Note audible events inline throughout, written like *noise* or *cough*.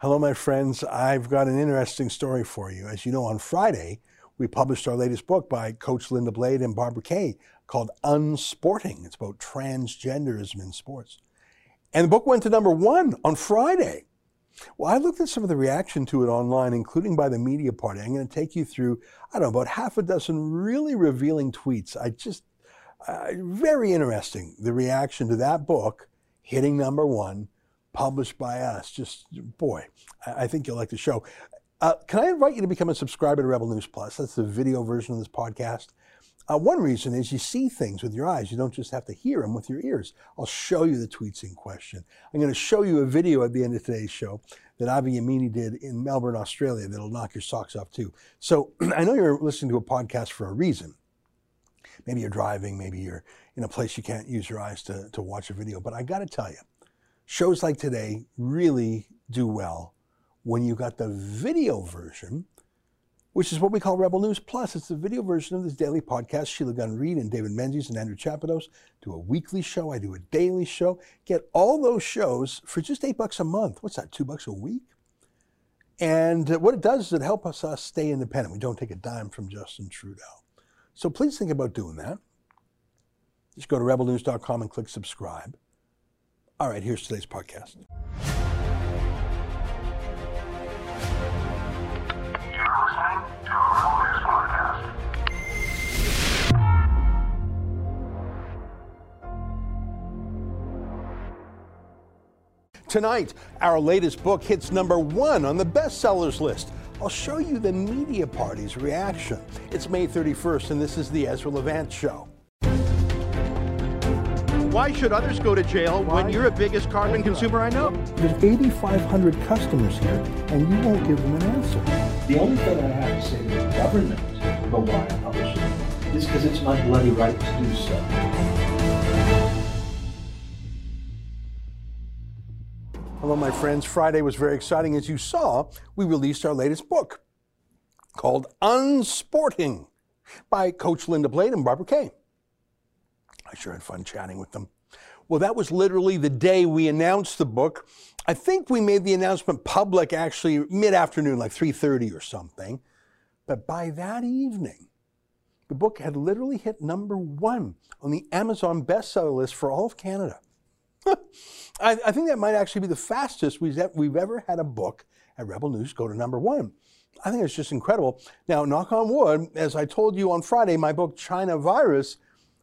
Hello, my friends. I've got an interesting story for you. As you know, on Friday, we published our latest book by Coach Linda Blade and Barbara Kay called Unsporting. It's about transgenderism in sports. And the book went to number one on Friday. Well, I looked at some of the reaction to it online, including by the media party. I'm going to take you through, I don't know, about half a dozen really revealing tweets. I just, uh, very interesting, the reaction to that book hitting number one, published by us. Just, boy, I think you'll like the show. Uh, can I invite you to become a subscriber to Rebel News Plus? That's the video version of this podcast. Uh, one reason is you see things with your eyes. You don't just have to hear them with your ears. I'll show you the tweets in question. I'm going to show you a video at the end of today's show that Avi Yemini did in Melbourne, Australia that'll knock your socks off too. So *clears throat* I know you're listening to a podcast for a reason. Maybe you're driving, maybe you're in a place you can't use your eyes to, to watch a video. But I got to tell you, shows like today really do well when you got the video version which is what we call Rebel News Plus. It's the video version of this daily podcast. Sheila Gunn Reid and David Menzies and Andrew Chapados do a weekly show. I do a daily show. Get all those shows for just eight bucks a month. What's that, two bucks a week? And what it does is it helps us uh, stay independent. We don't take a dime from Justin Trudeau. So please think about doing that. Just go to rebelnews.com and click subscribe. All right, here's today's podcast. Tonight, our latest book hits number one on the bestsellers list. I'll show you the media party's reaction. It's May 31st, and this is the Ezra Levant Show. Why should others go to jail Why? when you're the biggest carbon consumer I know? There's 8,500 customers here, and you won't give them an answer. The only thing I have to say to the government about why I publish it is because it's my bloody right to do so. Hello, my friends. Friday was very exciting. As you saw, we released our latest book called Unsporting by Coach Linda Blade and Barbara Kay. Sure had fun chatting with them. Well, that was literally the day we announced the book. I think we made the announcement public actually mid-afternoon, like 3:30 or something. But by that evening, the book had literally hit number one on the Amazon bestseller list for all of Canada. *laughs* I, I, think that might actually be the fastest we've, we've ever had a book at Rebel News go to number one. I think it's just incredible. Now, knock on wood, as I told you on Friday, my book China Virus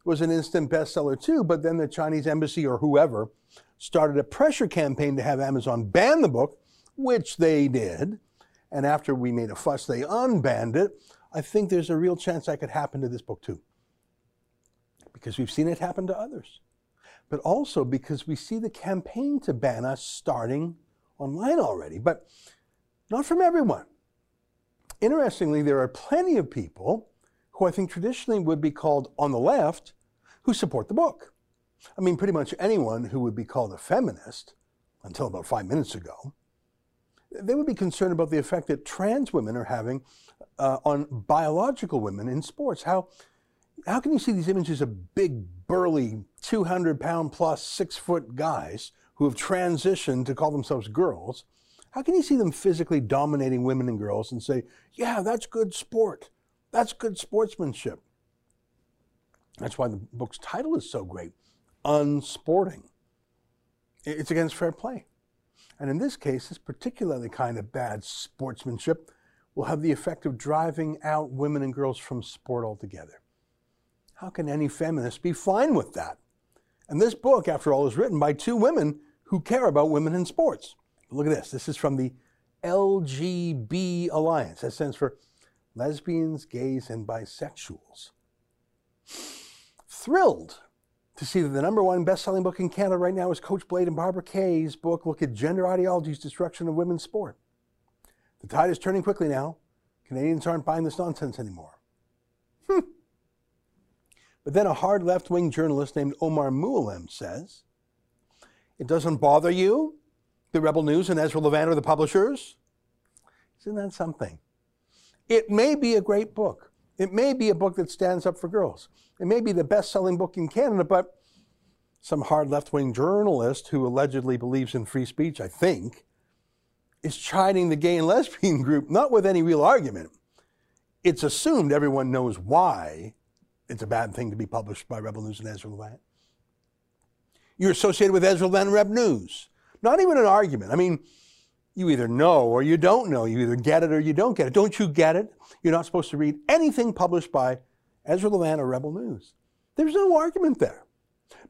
was an instant bestseller too, but then the Chinese embassy or whoever started a pressure campaign to have Amazon ban the book, which they did. And after we made a fuss, they unbanned it. I think there's a real chance that could happen to this book too. Because we've seen it happen to others but also because we see the campaign to ban us starting online already, but not from everyone. Interestingly, there are plenty of people who I think traditionally would be called on the left who support the book. I mean, pretty much anyone who would be called a feminist until about five minutes ago, they would be concerned about the effect that trans women are having uh, on biological women in sports. How, how can you see these images of big, burly, 200 pound plus, six foot guys who have transitioned to call themselves girls? How can you see them physically dominating women and girls and say, yeah, that's good sport? That's good sportsmanship. That's why the book's title is so great Unsporting. It's against fair play. And in this case, this particularly kind of bad sportsmanship will have the effect of driving out women and girls from sport altogether. How can any feminist be fine with that? And this book, after all, is written by two women who care about women in sports. Look at this. This is from the LGB Alliance. That stands for Lesbians, Gays, and Bisexuals. Thrilled to see that the number one best-selling book in Canada right now is Coach Blade and Barbara Kay's book, Look at Gender Ideology's Destruction of Women's Sport. The tide is turning quickly now. Canadians aren't buying this nonsense anymore. Hmm. But then a hard left wing journalist named Omar Mouallem says, It doesn't bother you? The Rebel News and Ezra Levant are the publishers? Isn't that something? It may be a great book. It may be a book that stands up for girls. It may be the best selling book in Canada, but some hard left wing journalist who allegedly believes in free speech, I think, is chiding the gay and lesbian *laughs* group, not with any real argument. It's assumed everyone knows why it's a bad thing to be published by Rebel News and Ezra Levant. You're associated with Ezra Levant and Reb News. Not even an argument. I mean, you either know or you don't know. You either get it or you don't get it. Don't you get it? You're not supposed to read anything published by Ezra Levant or Rebel News. There's no argument there.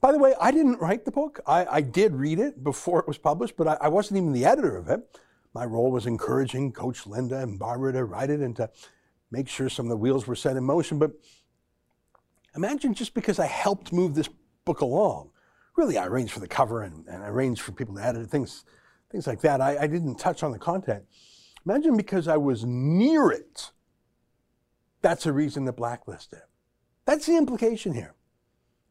By the way, I didn't write the book. I, I did read it before it was published, but I, I wasn't even the editor of it. My role was encouraging Coach Linda and Barbara to write it and to make sure some of the wheels were set in motion. But imagine just because I helped move this book along, really I arranged for the cover and, and I arranged for people to edit it, things, things like that. I, I didn't touch on the content. Imagine because I was near it, that's a reason to blacklist it. That's the implication here.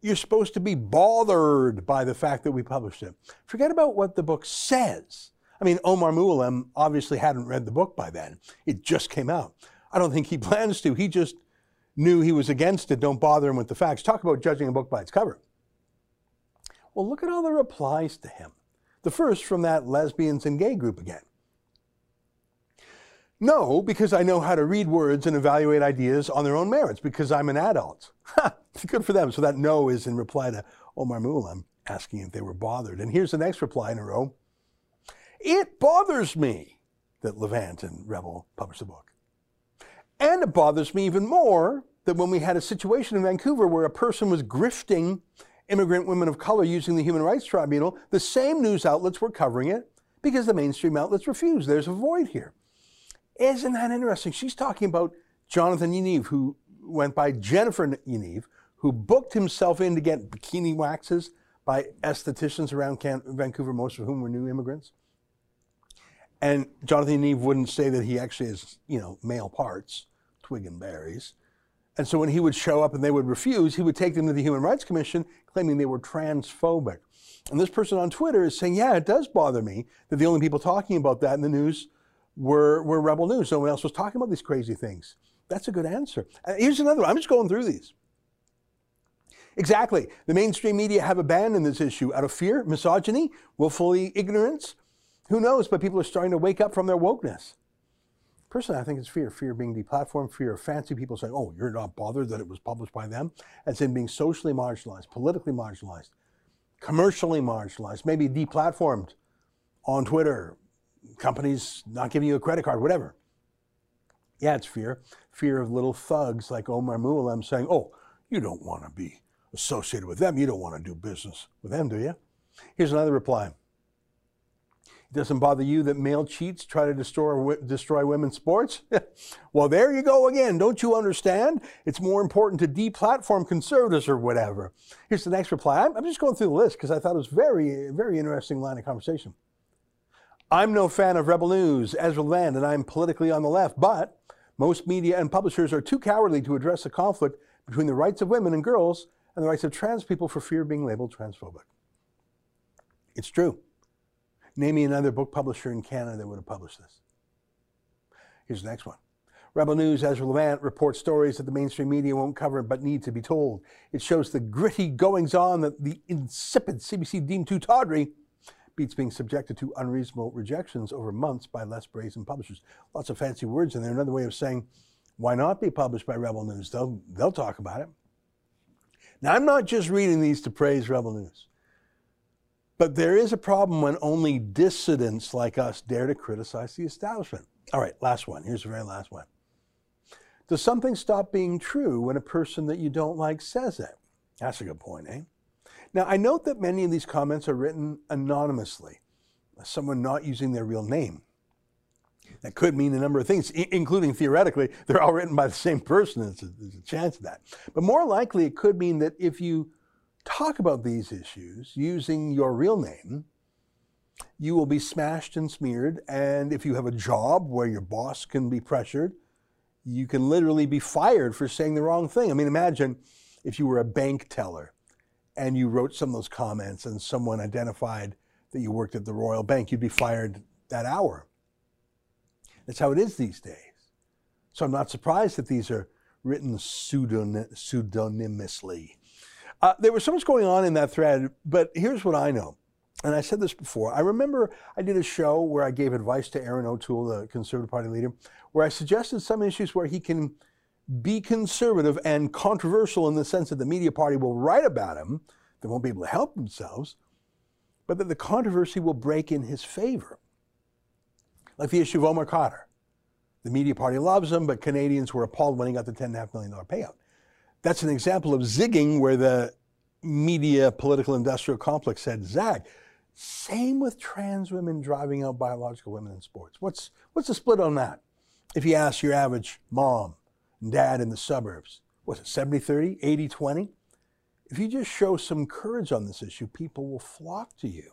You're supposed to be bothered by the fact that we published it. Forget about what the book says. I mean, Omar Mouallem obviously hadn't read the book by then. It just came out. I don't think he plans to. He just knew he was against it. Don't bother him with the facts. Talk about judging a book by its cover. Well, look at all the replies to him. The first from that lesbians and gay group again. No, because I know how to read words and evaluate ideas on their own merits, because I'm an adult. *laughs* Good for them. So that no is in reply to Omar Mouallem asking if they were bothered. And here's the next reply in a row. It bothers me that Levant and Rebel published the book. And it bothers me even more that when we had a situation in Vancouver where a person was grifting immigrant women of color using the Human Rights Tribunal, the same news outlets were covering it because the mainstream outlets refused. There's a void here. Isn't that interesting? She's talking about Jonathan Yaniv, who went by Jennifer Yaniv, who booked himself in to get bikini waxes by estheticians around Vancouver, most of whom were new immigrants. And Jonathan Yaniv wouldn't say that he actually has, you know, male parts twig and berries. And so when he would show up and they would refuse, he would take them to the Human Rights Commission claiming they were transphobic. And this person on Twitter is saying, yeah, it does bother me that the only people talking about that in the news were, were Rebel News. No one else was talking about these crazy things. That's a good answer. Here's another one. I'm just going through these. Exactly. The mainstream media have abandoned this issue out of fear, misogyny, willfully ignorance. Who knows? But people are starting to wake up from their wokeness. Personally, I think it's fear. Fear of being deplatformed, fear of fancy people saying, oh, you're not bothered that it was published by them, as in being socially marginalized, politically marginalized, commercially marginalized, maybe deplatformed on Twitter, companies not giving you a credit card, whatever. Yeah, it's fear. Fear of little thugs like Omar Mouallem saying, oh, you don't want to be associated with them. You don't want to do business with them, do you? Here's another reply. Doesn't bother you that male cheats try to destroy, destroy women's sports? *laughs* well, there you go again. Don't you understand? It's more important to deplatform conservatives or whatever. Here's the next reply. I'm, I'm just going through the list because I thought it was very, very interesting line of conversation. I'm no fan of Rebel News, Ezra Land, and I'm politically on the left, but most media and publishers are too cowardly to address the conflict between the rights of women and girls and the rights of trans people for fear of being labeled transphobic. It's true. Name me another book publisher in Canada that would have published this. Here's the next one. Rebel News, Ezra Levant reports stories that the mainstream media won't cover but need to be told. It shows the gritty goings on that the insipid CBC deemed too tawdry beats being subjected to unreasonable rejections over months by less brazen publishers. Lots of fancy words in there. Another way of saying, why not be published by Rebel News? They'll, they'll talk about it. Now, I'm not just reading these to praise Rebel News. But there is a problem when only dissidents like us dare to criticize the establishment. All right, last one. Here's the very last one. Does something stop being true when a person that you don't like says it? That's a good point, eh? Now, I note that many of these comments are written anonymously, someone not using their real name. That could mean a number of things, including theoretically, they're all written by the same person. There's a, there's a chance of that. But more likely, it could mean that if you talk about these issues using your real name, you will be smashed and smeared. And if you have a job where your boss can be pressured, you can literally be fired for saying the wrong thing. I mean, imagine if you were a bank teller and you wrote some of those comments and someone identified that you worked at the Royal Bank, you'd be fired that hour. That's how it is these days. So I'm not surprised that these are written pseudonymously. Uh, there was so much going on in that thread, but here's what I know. and I said this before. I remember I did a show where I gave advice to Erin O'Toole, the Conservative Party leader, where I suggested some issues where he can be conservative and controversial in the sense that the media party will write about him. They won't be able to help themselves, but that the controversy will break in his favor. Like the issue of Omar Khadr. The media party loves him, but Canadians were appalled when he got the $10.5 million payout. That's an example of zigging where the media political industrial complex said zag. Same with trans women driving out biological women in sports. What's, what's the split on that? If you ask your average mom and dad in the suburbs, what's it, 70 30, 80 20? If you just show some courage on this issue, people will flock to you.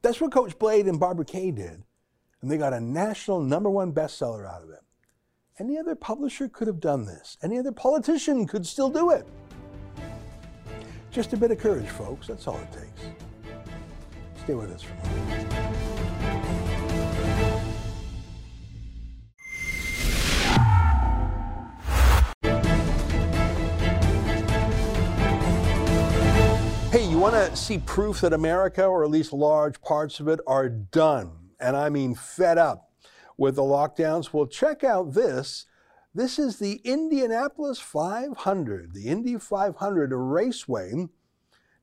That's what Coach Blade and Barbara Kay did, and they got a national number one bestseller out of it. Any other publisher could have done this. Any other politician could still do it. Just a bit of courage, folks. That's all it takes. Stay with us for a moment. Hey, you want to see proof that America, or at least large parts of it, are done, and I mean fed up with the lockdowns? Well, check out this. This is the Indianapolis 500, the Indy 500 raceway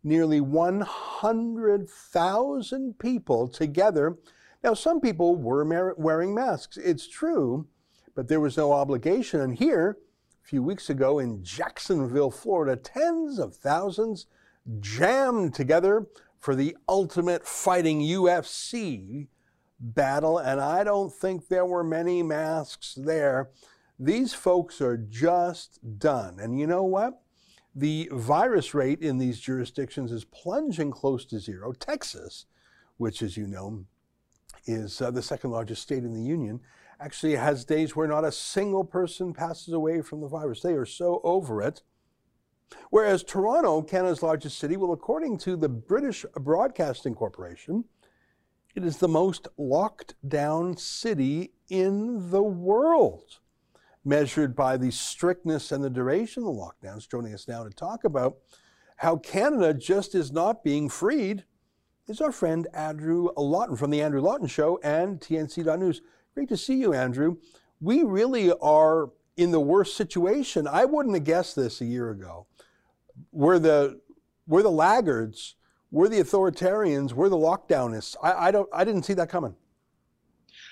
nearly 100,000 people together. Now, some people were wearing masks, it's true, but there was no obligation. And here, a few weeks ago in Jacksonville, Florida, tens of thousands jammed together for the ultimate fighting UFC battle. And I don't think there were many masks there. These folks are just done. And you know what? The virus rate in these jurisdictions is plunging close to zero. Texas, which, as you know, is uh, the second largest state in the union, actually has days where not a single person passes away from the virus. They are so over it. Whereas Toronto, Canada's largest city, well, according to the British Broadcasting Corporation, it is the most locked down city in the world measured by the strictness and the duration of the lockdowns. Joining us now to talk about how Canada just is not being freed is our friend Andrew Lawton from the Andrew Lawton Show and TNC.news. Great to see you, Andrew. We really are in the worst situation. I wouldn't have guessed this a year ago. We're the we're the laggards, we're the authoritarians, we're the lockdownists. I, I don't I didn't see that coming.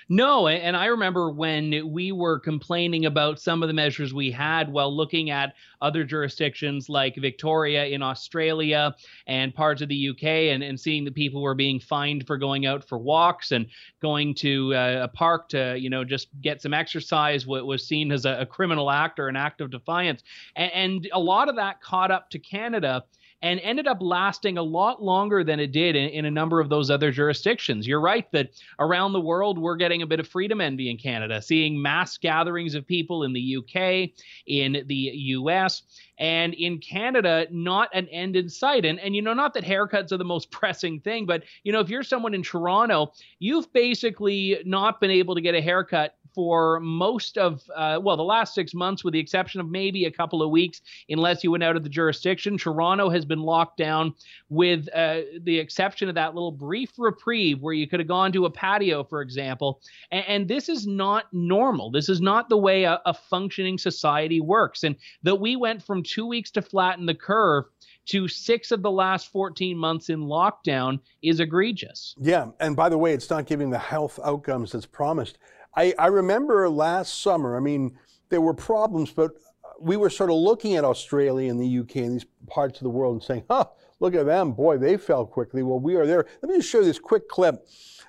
No, and I remember when we were complaining about some of the measures we had while looking at other jurisdictions like Victoria in Australia and parts of the UK and, and seeing that people were being fined for going out for walks and going to uh, a park to, you know, just get some exercise, what was seen as a, a criminal act or an act of defiance. And, and a lot of that caught up to Canada and ended up lasting a lot longer than it did in, in, a number of those other jurisdictions. You're right that around the world, we're getting a bit of freedom envy in Canada, seeing mass gatherings of people in the UK, in the US, and in Canada, not an end in sight. And, and you know, not that haircuts are the most *laughs* pressing thing, but, you know, if you're someone in Toronto, you've basically not been able to get a haircut for most of, uh, well, the last six months, with the exception of maybe a couple of weeks, unless you went out of the jurisdiction. Toronto has been locked down, with uh, the exception of that little brief reprieve where you could have gone to a patio, for example. And, and this is not normal. This is not the way a, a functioning society works. And that we went from two weeks to flatten the curve to six of the last 14 months in lockdown is egregious. Yeah. And by the way, it's not giving the health outcomes that's promised. I, I remember last summer, I mean, there were problems, but we were sort of looking at Australia and the UK and these parts of the world and saying, huh, look at them. Boy, they fell quickly. Well, we are there. Let me just show you this quick clip.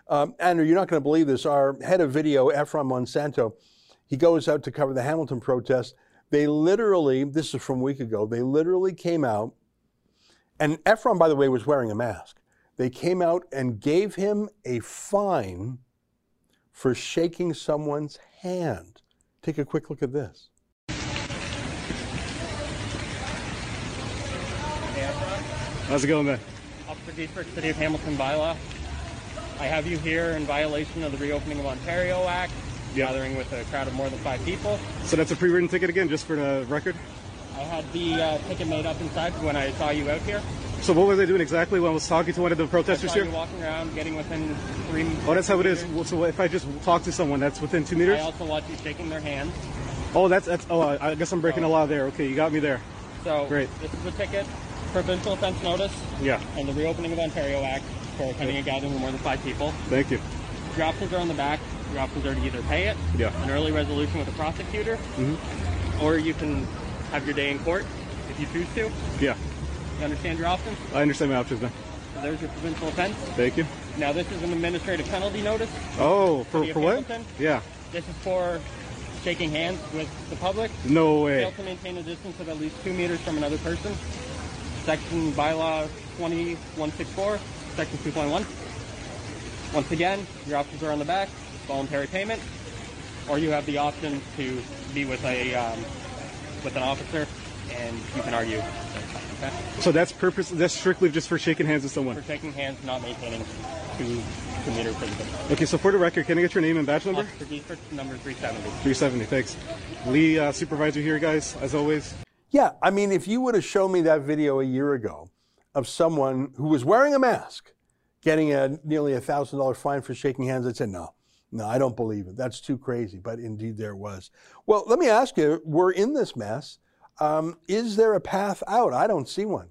Um, Andrew, you're not going to believe this. Our head of video, Efron Monsanto, he goes out to cover the Hamilton protest. They literally, this is from a week ago, they literally came out, and Efron, by the way, was wearing a mask. They came out and gave him a fine for shaking someone's hand. Take a quick look at this. How's it going, man? Officer Dietrich, City of Hamilton bylaw. I have you here in violation of the Reopening of Ontario Act, yep. gathering with a crowd of more than five people. So that's a pre-written ticket again, just for the record? I had the uh, ticket made up inside when I saw you out here. So what were they doing exactly when I was talking to one of the protesters here? walking around, getting within three. Oh, that's how it is. meters. So if I just talk to someone that's within two meters? I also watch you shaking their hand. Oh, that's that's. Oh, I I guess I'm breaking the law there. Okay, you got me there. So Great. this is a ticket, provincial offense notice, Yeah. and the reopening of Ontario Act for attending a gathering of more than five people. Thank you. Your options are on the back. Your options are to either pay it, Yeah. An early resolution with a prosecutor, Mm -hmm. or you can have your day in court if you choose to. Yeah. You understand your options? I understand my options now. So there's your provincial offense. Thank you. Now this is an administrative penalty notice. Oh, for, for what? Yeah. This is for shaking hands with the public. No way. Fail to maintain a distance of at least two meters from another person. Section bylaw 2164, section 2.1. Once again, your options are on the back. Voluntary payment, or you have the option to be with a um, with an officer, and you can argue. Okay? So that's purpose. That's strictly just for shaking hands with someone. For shaking hands, not maintaining two two meters from Okay. So for the record, can I get your name and badge number? Officer number 370. 370. Thanks. Lee, uh, supervisor here, guys. As always. Yeah, I mean, if you would have shown me that video a year ago of someone who was wearing a mask getting a nearly a thousand dollar fine for shaking hands, I'd say no, no, I don't believe it. That's too crazy. But indeed, there was. Well, let me ask you: We're in this mess. Um, is there a path out? I don't see one.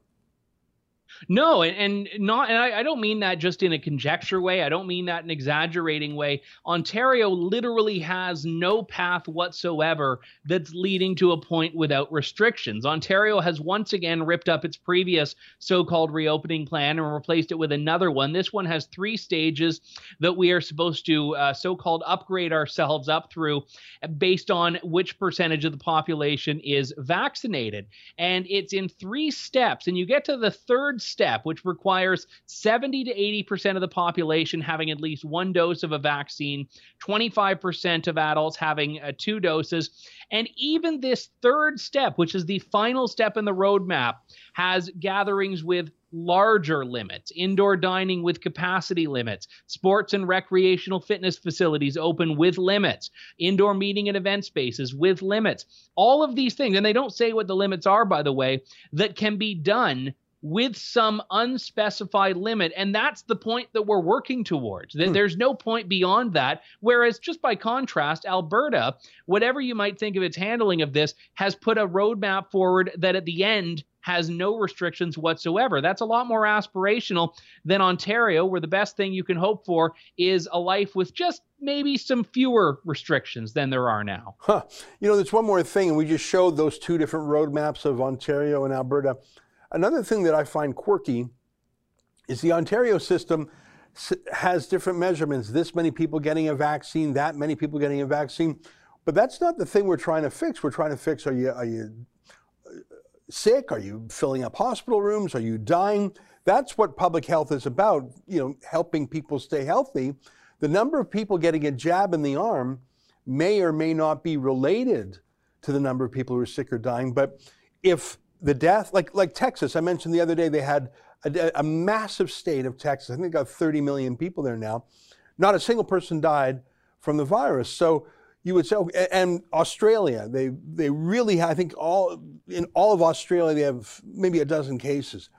No, and, and not, and I, I don't mean that just in a conjecture way. I don't mean that in an exaggerating way. Ontario literally has no path whatsoever that's leading to a point without restrictions. Ontario has once again ripped up its previous so-called reopening plan and replaced it with another one. This one has three stages that we are supposed to uh, so-called upgrade ourselves up through, uh, based on which percentage of the population is vaccinated, and it's in three steps. And you get to the third step, which requires 70 to 80% of the population having at least one dose of a vaccine, 25% of adults having uh, two doses. And even this third step, which is the final step in the roadmap, has gatherings with larger limits, indoor dining with capacity limits, sports and recreational fitness facilities open with limits, indoor meeting and event spaces with limits. All of these things, and they don't say what the limits are, by the way, that can be done with some unspecified limit. And that's the point that we're working towards. That hmm. There's no point beyond that. Whereas, just by contrast, Alberta, whatever you might think of its handling of this, has put a roadmap forward that at the end has no restrictions whatsoever. That's a lot more aspirational than Ontario, where the best thing you can hope for is a life with just maybe some fewer restrictions than there are now. Huh. You know, there's one more thing, and we just showed those two different roadmaps of Ontario and Alberta. Another thing that I find quirky is the Ontario system has different measurements. This many people getting a vaccine, that many people getting a vaccine. But that's not the thing we're trying to fix. We're trying to fix are you, are you uh, sick? Are you filling up hospital rooms? Are you dying? That's what public health is about, you know, helping people stay healthy. The number of people getting a jab in the arm may or may not be related to the number of people who are sick or dying. But if the death, like like Texas, I mentioned the other day, they had a, a massive state of Texas. I think they got 30 million people there now. Not a single person died from the virus. So you would say, and Australia, they they really, I think all in all of Australia, they have maybe a dozen cases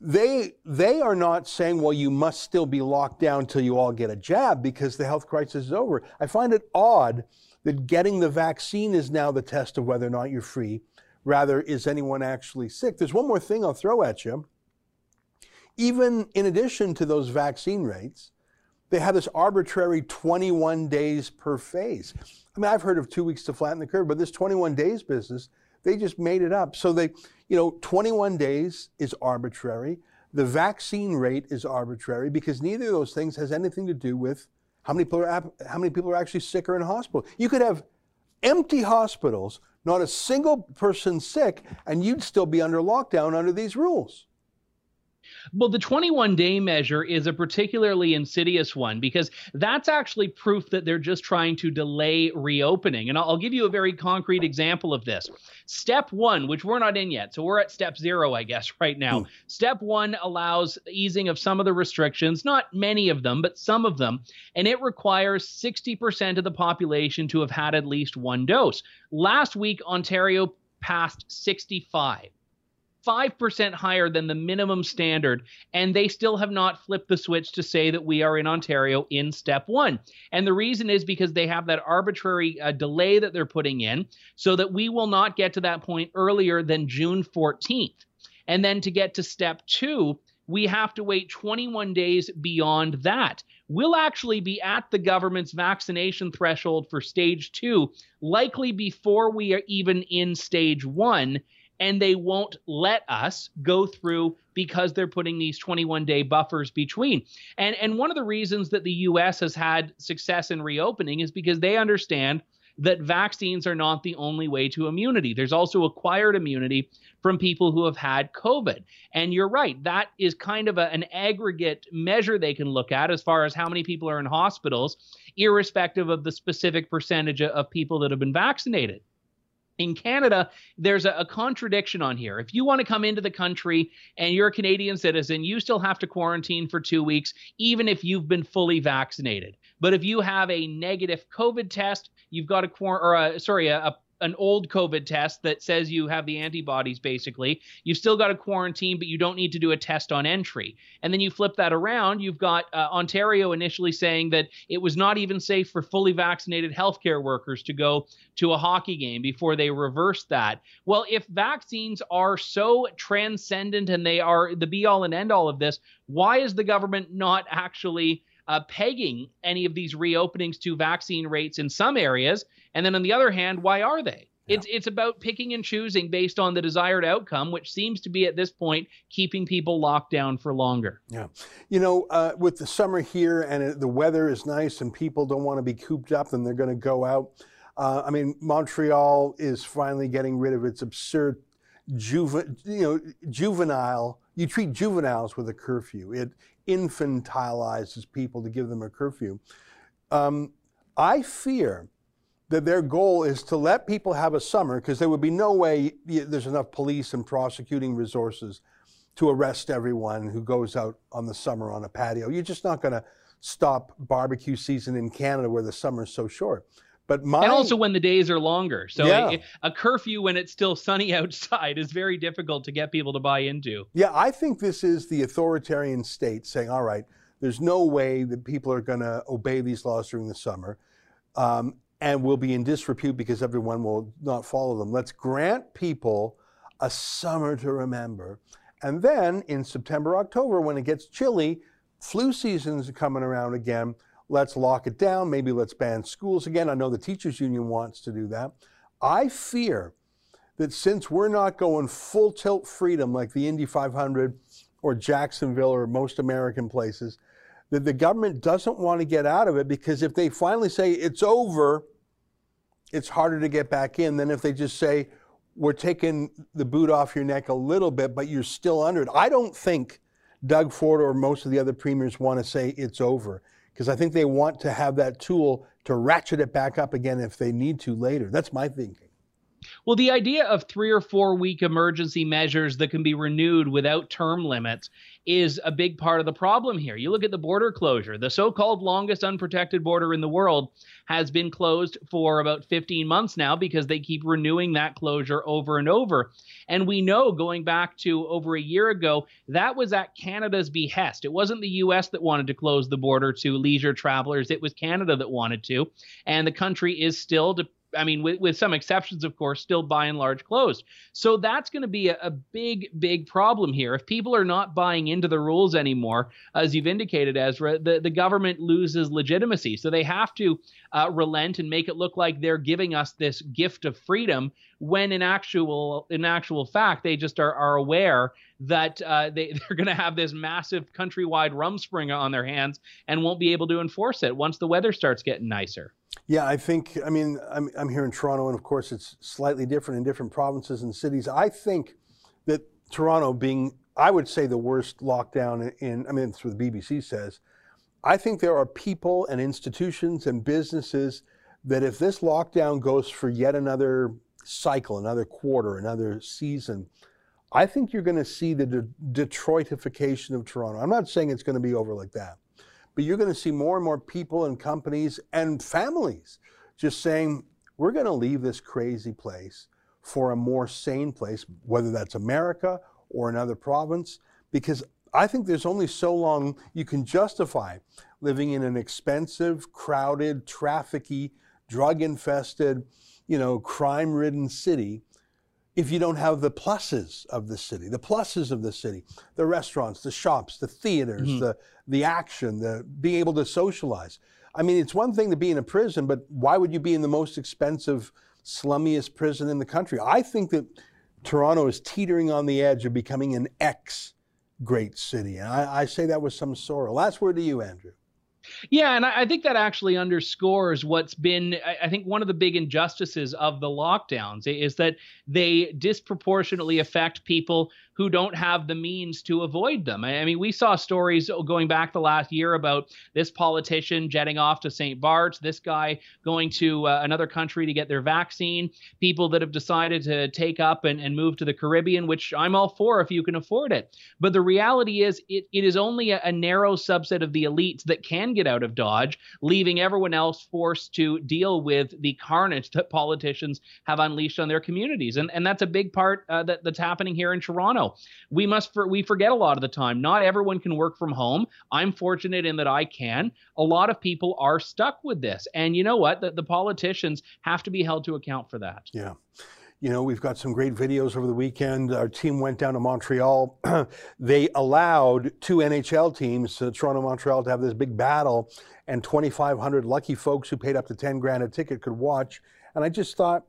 they they are not saying well you must still be locked down till you all get a jab because the health crisis is over i find it odd that getting the vaccine is now the test of whether or not you're free rather is anyone actually sick? There's one more thing i'll throw at you. Even in addition to those vaccine rates they have this arbitrary 21 days per phase. I mean i've heard of two weeks to flatten the curve but this 21 days business they just made it up. So they you know 21 days is arbitrary. The vaccine rate is arbitrary because neither of those things has anything to do with how many people are how many people are actually sick or in hospital. You could have empty hospitals not a single person sick and you'd still be under lockdown under these rules Well, the 21 day measure is a particularly insidious one because that's actually proof that they're just trying to delay reopening. And I'll, I'll give you a very concrete example of this. Step one, which we're not in yet, so we're at step zero, I guess, *laughs* right now. Hmm. Step one allows easing of some of the restrictions, not many of them, but some of them, and it requires 60% of the population to have had at least one dose. Last week, Ontario passed 65. 5% higher than the minimum standard, and they still have not flipped the switch to say that we are in Ontario in step one. And the reason is because they have that arbitrary uh, delay that they're putting in so that we will not get to that point earlier than June 14th. And then to get to step two, we have to wait 21 days beyond that. We'll actually be at the government's vaccination threshold for stage two, likely before we are even in stage one and they won't let us go through because they're putting these 21 day buffers between. And and one of the reasons that the US has had success in reopening is because they understand that vaccines are not the only way to immunity. There's also acquired immunity from people who have had COVID. And you're right, that is kind of a, an aggregate measure they can look at as far as how many people are in hospitals, irrespective of the specific percentage of people that have been vaccinated in Canada, there's a, a, contradiction on here. If you want to come into the country and you're a Canadian citizen, you still have to quarantine for two weeks, even if you've been fully vaccinated. But if you have a negative COVID test, you've got a quar or a, sorry, a, a an old COVID test that says you have the antibodies, basically. You've still got a quarantine, but you don't need to do a test on entry. And then you flip that around. You've got uh, Ontario initially saying that it was not even safe for fully vaccinated healthcare workers to go to a hockey game before they reversed that. Well, if vaccines are so transcendent and they are the be all and end all of this, why is the government not actually? Uh, pegging any of these reopenings to vaccine rates in some areas. And then on the other hand, why are they? Yeah. It's it's about picking and choosing based on the desired outcome, which seems to be at this point keeping people locked down for longer. Yeah, you know, uh, with the summer here and it, the weather is nice and people don't want to be cooped up and they're going to go out. Uh, I mean, Montreal is finally getting rid of its absurd, juve, you know, juvenile. You treat juveniles with a curfew. It infantilizes people to give them a curfew. Um, I fear that their goal is to let people have a summer because there would be no way there's enough police and prosecuting resources to arrest everyone who goes out on the summer on a patio. You're just not going to stop barbecue season in Canada where the summer is so short. But my, and also when the days are longer. So yeah. a, a, curfew when it's still sunny *laughs* outside is very difficult to get people to buy into. Yeah, I think this is the authoritarian state saying, all right, there's no way that people are going to obey these laws during the summer um, and will be in disrepute because everyone will not follow them. Let's grant people a summer to remember. And then in September, October, when it gets chilly, flu season's are coming around again let's lock it down. Maybe let's ban schools again. I know the teachers union wants to do that. I fear that since we're not going full tilt freedom like the Indy 500 or Jacksonville or most American places, that the government doesn't want to get out of it because if they finally say it's over, it's harder to get back in than if they just say, we're taking the boot off your neck a little bit, but you're still under it. I don't think Doug Ford or most of the other premiers want to say it's over because I think they want to have that tool to ratchet it back up again if they need to later. That's my thinking. Well, the idea of three or four week emergency measures that can be renewed without term limits is a big part of the problem here. You look at the border closure, the so called longest unprotected border in the world has been closed for about 15 months now because they keep renewing that closure over and over. And we know going back to over a year ago, that was at Canada's behest. It wasn't the US that wanted to close the border to leisure travelers, it was Canada that wanted to. And the country is still, I mean, with, with some exceptions, of course, still by and large closed. So that's going to be a, a, big, big problem here. If people are not buying into the rules anymore, as you've indicated, Ezra, the, the government loses legitimacy. So they have to uh, relent and make it look like they're giving us this gift of freedom, when in actual in actual fact they just are, are aware that uh, they, *laughs* they're going to have this massive countrywide rumspringa on their hands and won't be able to enforce it once the weather starts getting nicer. Yeah, I think, I mean, I'm, I'm here in Toronto, and of course it's slightly different in different provinces and cities. I think that Toronto being, I would say, the worst lockdown in, I mean, that's what the BBC says. I think there are people and institutions and businesses that if this lockdown goes for yet another cycle, another quarter, another season, I think you're going to see the de- Detroitification of Toronto. I'm not saying it's going to be over like that but you're going to see more and more people and companies and families just saying, we're going to leave this crazy place for a more sane place, whether that's America or another province, because I think there's only so long you can justify living in an expensive, crowded, trafficky, drug infested, you know, crime ridden city if you don't have the pluses of the city, the pluses of the city, the restaurants, the shops, the theaters, Mhm. the the action, the being able to socialize. I mean, it's one thing to be in a prison, but why would you be in the most expensive, slummiest prison in the country? I think that Toronto is teetering on the edge of becoming an ex great city. And I, I say that with some sorrow. Last word to you, Andrew. Yeah, and I I think that actually underscores what's been, I- I think, one of the big injustices of the lockdowns is that they disproportionately affect people who don't have the means to avoid them. I I mean, we saw stories going back the last year about this politician jetting off to St. Bart's, this guy going to uh, another country to get their vaccine, people that have decided to take up and, and move to the Caribbean, which I'm all for if you can afford it. But the reality is, it, it is only a, a narrow subset of the elites that can get out of Dodge, leaving everyone else forced to deal with the carnage that politicians have unleashed on their communities. And, and that's a big part uh, that, that's happening here in Toronto. We must for, we forget a lot of the time. Not everyone can work from home. I'm fortunate in that I can. A lot of people are stuck with this. And you know what? The, the politicians have to be held to account for that. Yeah. You know, we've got some great videos over the weekend. Our team went down to Montreal. *clears throat* they allowed two NHL teams, uh, Toronto, Montreal, to have this big battle, and 2,500 lucky folks who paid up to 10 grand a ticket could watch. And I just thought,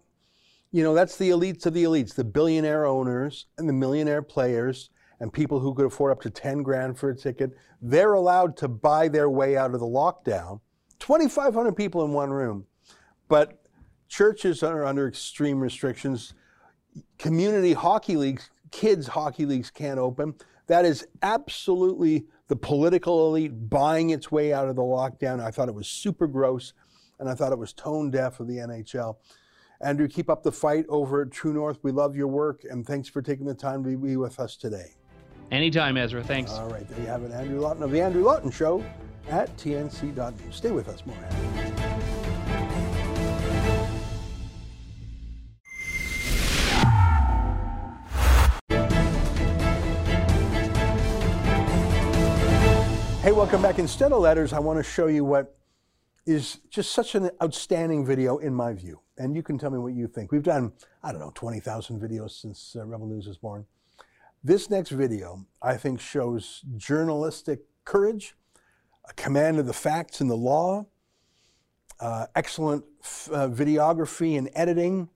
you know, that's the elites of the elites, the billionaire owners and the millionaire players and people who could afford up to 10 grand for a ticket. They're allowed to buy their way out of the lockdown. 2,500 people in one room. But churches are under extreme restrictions. Community hockey leagues, kids' hockey leagues can't open. That is absolutely the political elite buying its way out of the lockdown. I thought it was super gross, and I thought it was tone deaf of the NHL. Andrew, keep up the fight over at True North. We love your work, and thanks for taking the time to be with us today. Anytime, Ezra. Thanks. All right, there you have it, Andrew Lawton of The Andrew Lawton Show at tnc.news. Stay with us, more. Welcome back. Instead of letters, I want to show you what is just such an outstanding video in my view. And you can tell me what you think. We've done, I don't know, 20,000 videos since uh, Rebel News was born. This next video, I think, shows journalistic courage, a command of the facts and the law, uh, excellent uh, videography and editing,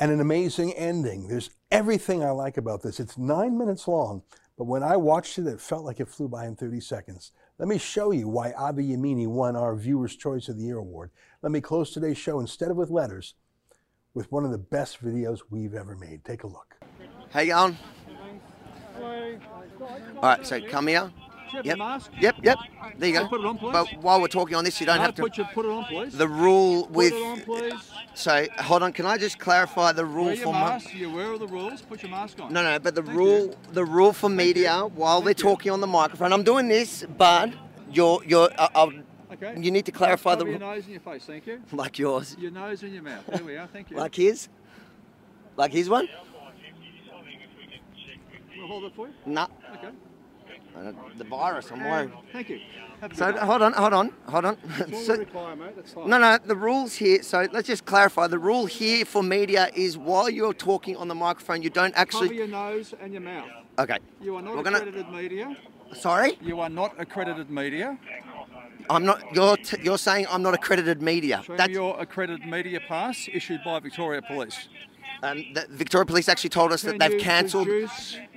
and an amazing ending. There's everything I like about this. It's nine minutes long, but when I watched it, it felt like it flew by in 30 seconds. Let me show you why Avi Yemini won our Viewer's Choice of the Year award. Let me close today's show, instead of with letters, with one of the best videos we've ever made. Take a look. How you going? All right, so come here. Yep. Yep, yep. There you go. On. But while we're talking on this, you don't No, have to. put, your, put it on, please. The rule with. Put it on. So hold on. Can I just clarify the rule for? mask. You're aware of the rules. Put your mask on. No, no. But the Thank rule, you. the rule for media while they're Thank you. talking on the microphone. I'm doing this, but you're, you're. Uh, I'll, Okay. you need to clarify the your rule. nose and your face. Thank you. *laughs* Like yours. Your nose and your mouth. There we are. Thank you. Like his. Like his one. We'll hold it for you. No. Okay. Uh, The virus. I'm worried. Thank you. Have So hold on, hold on, hold on. *laughs* So- we require. That's fine. No, no, the rules here, so let's just clarify. The rule here for media is while you're talking on the microphone, you don't actually Cover your nose and your mouth. Okay. You are not We're gonna- accredited media. Sorry? You are not accredited media. I'm not. You're, t- you're saying I'm not accredited media. Show That's, your accredited media pass issued by Victoria Police. And the Victoria Police actually told us that they've cancelled.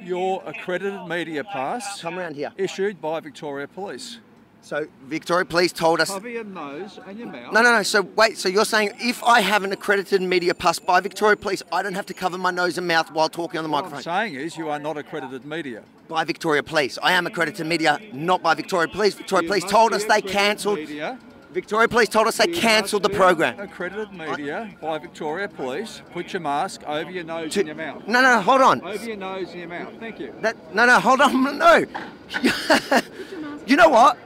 your accredited media pass Come around here. issued by Victoria Police. So Victoria Police told us. Cover your nose and your mouth. No, no, no. So wait. So you're saying if I have an accredited media pass by Victoria Police, I don't have to cover my nose and mouth while talking on the microphone. What I'm saying is you are not accredited media. By Victoria Police, I am accredited media, not by Victoria Police. Victoria You Police told us they cancelled. Media. Victoria Police told us they cancelled the program. Accredited media by Victoria Police. Put your mask over your nose To- and your mouth. No, no, hold on. Over your nose and your mouth. Thank you. That, no, no, hold on. *laughs* No. You know what?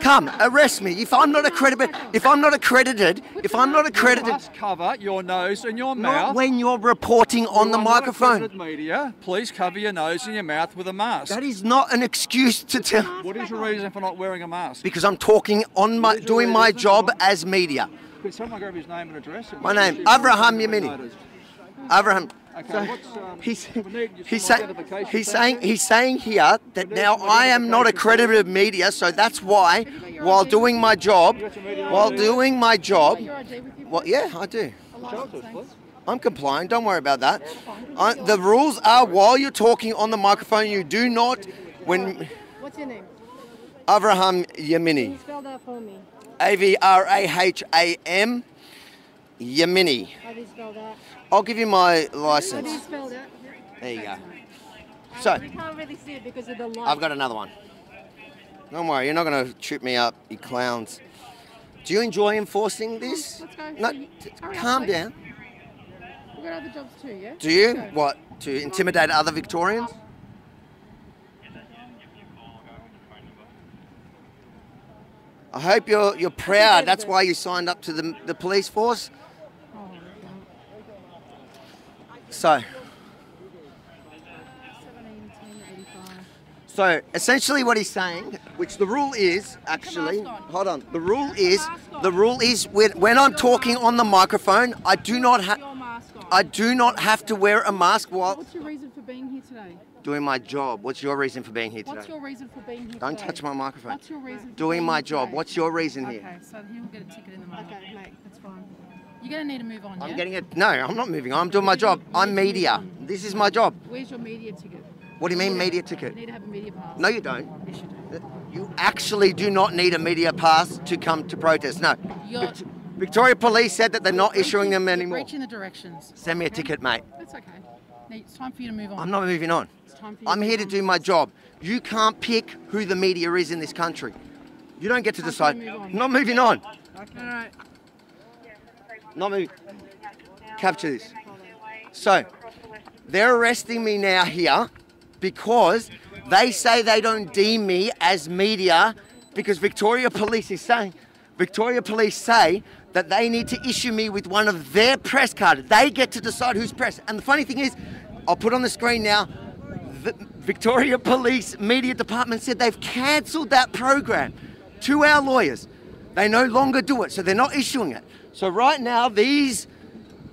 Come, arrest me. If I'm not accredited, if I'm not accredited, if I'm not accredited, must cover your nose and your not mouth. when you're reporting on You the microphone. accredited media, please cover your nose and your mouth with a mask. That is not an excuse to tell. What is your reason for not wearing a mask? Because I'm talking on my, What is your doing my job as media. Could someone grab his name and address? My name, Avraham Yemini. Avraham. Okay, what's, um, He's, he's, say, he's saying he's saying here that now I am not accredited media, so that's why, while doing my job, while doing my job, well, yeah, I do. Show it to us, please. I'm complying. Don't worry about that. I, the rules are while you're talking on the microphone, you do not. When What's your name? Avraham Can Yemini, spell that for me? A V R A H A M Yemini. How do you spell that? I'll give you my you license. There you go. So- we can't really see it because of the light. I've got another one. Don't worry, you're not going to trip me up, you clowns. Do you enjoy enforcing this? Let's go. No, Hurry t- up, calm down. We've got other jobs too, yeah? Do you? What? To intimidate other Victorians? I hope you're you're proud. That's why you signed up to the, the police force. Oh, God. So, 17, 10, 85. so essentially, what he's saying, which the rule is actually, on. hold on. The rule is on. the rule is when when I'm talking on the microphone, I do not have. I do not have to wear a mask while What's your reason for being here today? doing my job. What's your reason for being here What's today? your reason for being here Don't today? touch my microphone. What's your reason Doing my job. today? What's your reason Okay, here? so he'll get a ticket in the moment. Okay, mate, that's fine. You're going to need to move on, I'm yeah? getting it. No, I'm not moving on. I'm doing my job. I'm media. This is my job. Where's your media ticket? What do you mean media You ticket? need to have a media pass. No, you don't. Yes, you do. You actually do not need a media pass to come to protest. No. You're, Victoria Police said that they're not issuing them you're anymore. breaching the directions. Send me a okay? ticket, mate. That's okay. Now, it's time for you to move on. I'm not moving on. It's time for you I'm to here to do my job. You can't pick who the media is in this country. You don't get to decide. to move on. Not moving on. All right. Not moving. Capture this. So, they're arresting me now here because they say they don't deem me as media because Victoria Police is saying, Victoria Police say that they need to issue me with one of their press cards. They get to decide who's press. And the funny thing is, I'll put on the screen now, the Victoria Police Media Department said they've cancelled that program to our lawyers. They no longer do it, so they're not issuing it. So right now, these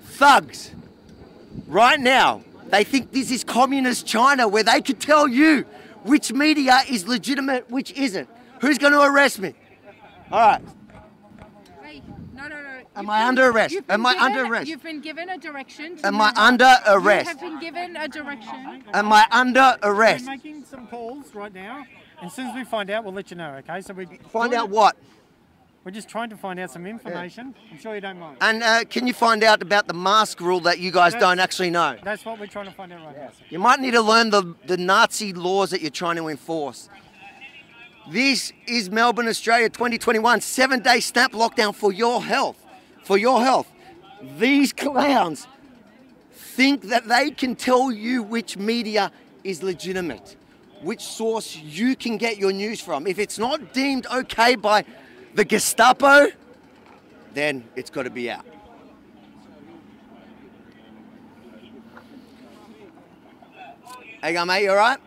thugs, right now, they think this is communist China where they could tell you which media is legitimate, which isn't. Who's going to arrest me? All right. Hey, no, no, no. Am You've I been- under arrest? you've been Am I given- under arrest? You've been given a direction. To Am I under arrest? You have been given a direction. Am I under arrest? We're making some calls right now, and as soon as we find out, we'll let you know. Okay? So we Find out what? We're just trying to find out some information. I'm sure you don't mind. And uh, can you find out about the mask rule that you guys That's- don't actually know? That's what we're trying to find out right now. sir. You might need to learn the, the Nazi laws that you're trying to enforce. This is Melbourne, Australia 2021, seven day snap lockdown for your health. For your health. These clowns think that they can tell you which media is legitimate, which source you can get your news from. If it's not deemed okay by the Gestapo, then it's got to be out. Hey, go, mate, you all right?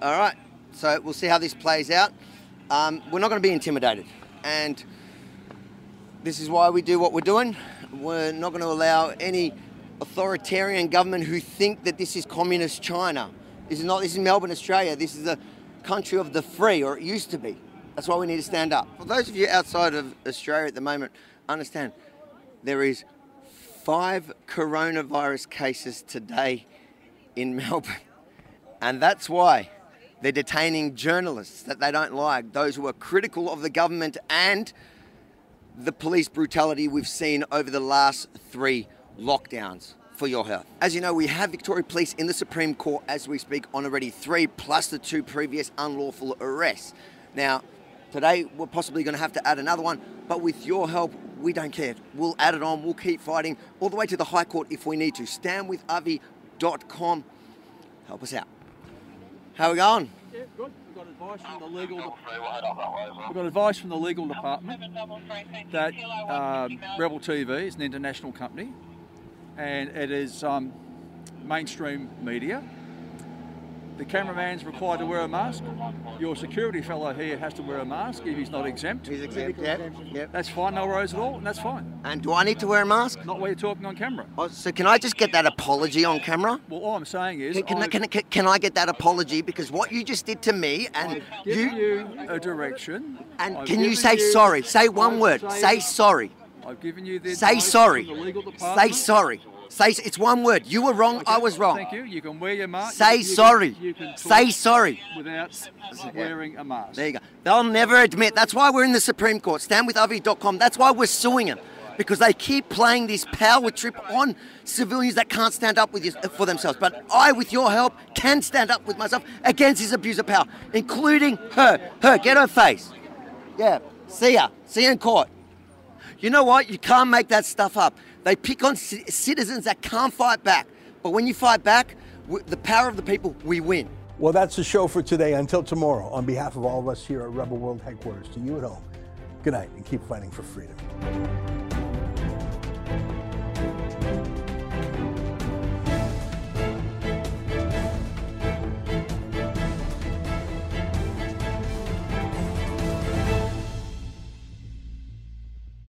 All right, so we'll see how this plays out. Um, we're not going to be intimidated, and this is why we do what we're doing. We're not going to allow any authoritarian government who think that this is communist China. This is not. This is Melbourne, Australia. This is a country of the free, or it used to be. That's why we need to stand up. For those of you outside of Australia at the moment, understand there is five coronavirus cases today in *laughs* Melbourne. And that's why they're detaining journalists that they don't like, those who are critical of the government and the police brutality we've seen over the last three lockdowns for your health. As you know, we have Victoria Police in the Supreme Court as we speak on already three plus the two previous unlawful arrests. Now, today we're possibly going to have to add another one, but with your help, we don't care. We'll add it on, we'll keep fighting all the way to the High Court if we need to. Standwithavi.com. Help us out. How are we going? Yeah, good. We've got advice from the legal. We've got advice from the legal department that um, Rebel TV is an international company, and it is um, mainstream media. The cameraman's required to wear a mask. Your security fellow here has to wear a mask if he's not exempt. He's exempt, yep, yep. That's fine, no worries at all, and that's fine. And do I need to wear a mask? Not while you're talking on camera. Oh, so can I just get that apology on camera? Well, all I'm saying is, Can, can, I, can, can I get that apology? Because what you just did to me and you. you a direction. And I've can you say sorry? Say one I've word. Say sorry. I've given you the Say sorry. the Say sorry. Say it's one word. You were wrong. I was wrong. Thank you. You can wear your mask. Say you can- sorry. you can Say sorry. Without wearing a mask. There you go. They'll never admit. That's why we're in the Supreme Court. StandWithAvi.com. That's why we're suing them. Because they keep playing this power trip on civilians that can't stand up with you, uh, for themselves. But I, with your help, can stand up with myself against this abuse of power, including her. Her, get her face. Yeah, see ya. See you in court. You know what? You can't make that stuff up. They pick on ci- citizens that can't fight back. But when you fight back, w- the power of the people, we win. Well, that's the show for today. Until tomorrow, on behalf of all of us here at Rebel World Headquarters, to you at home, good night and keep fighting for freedom.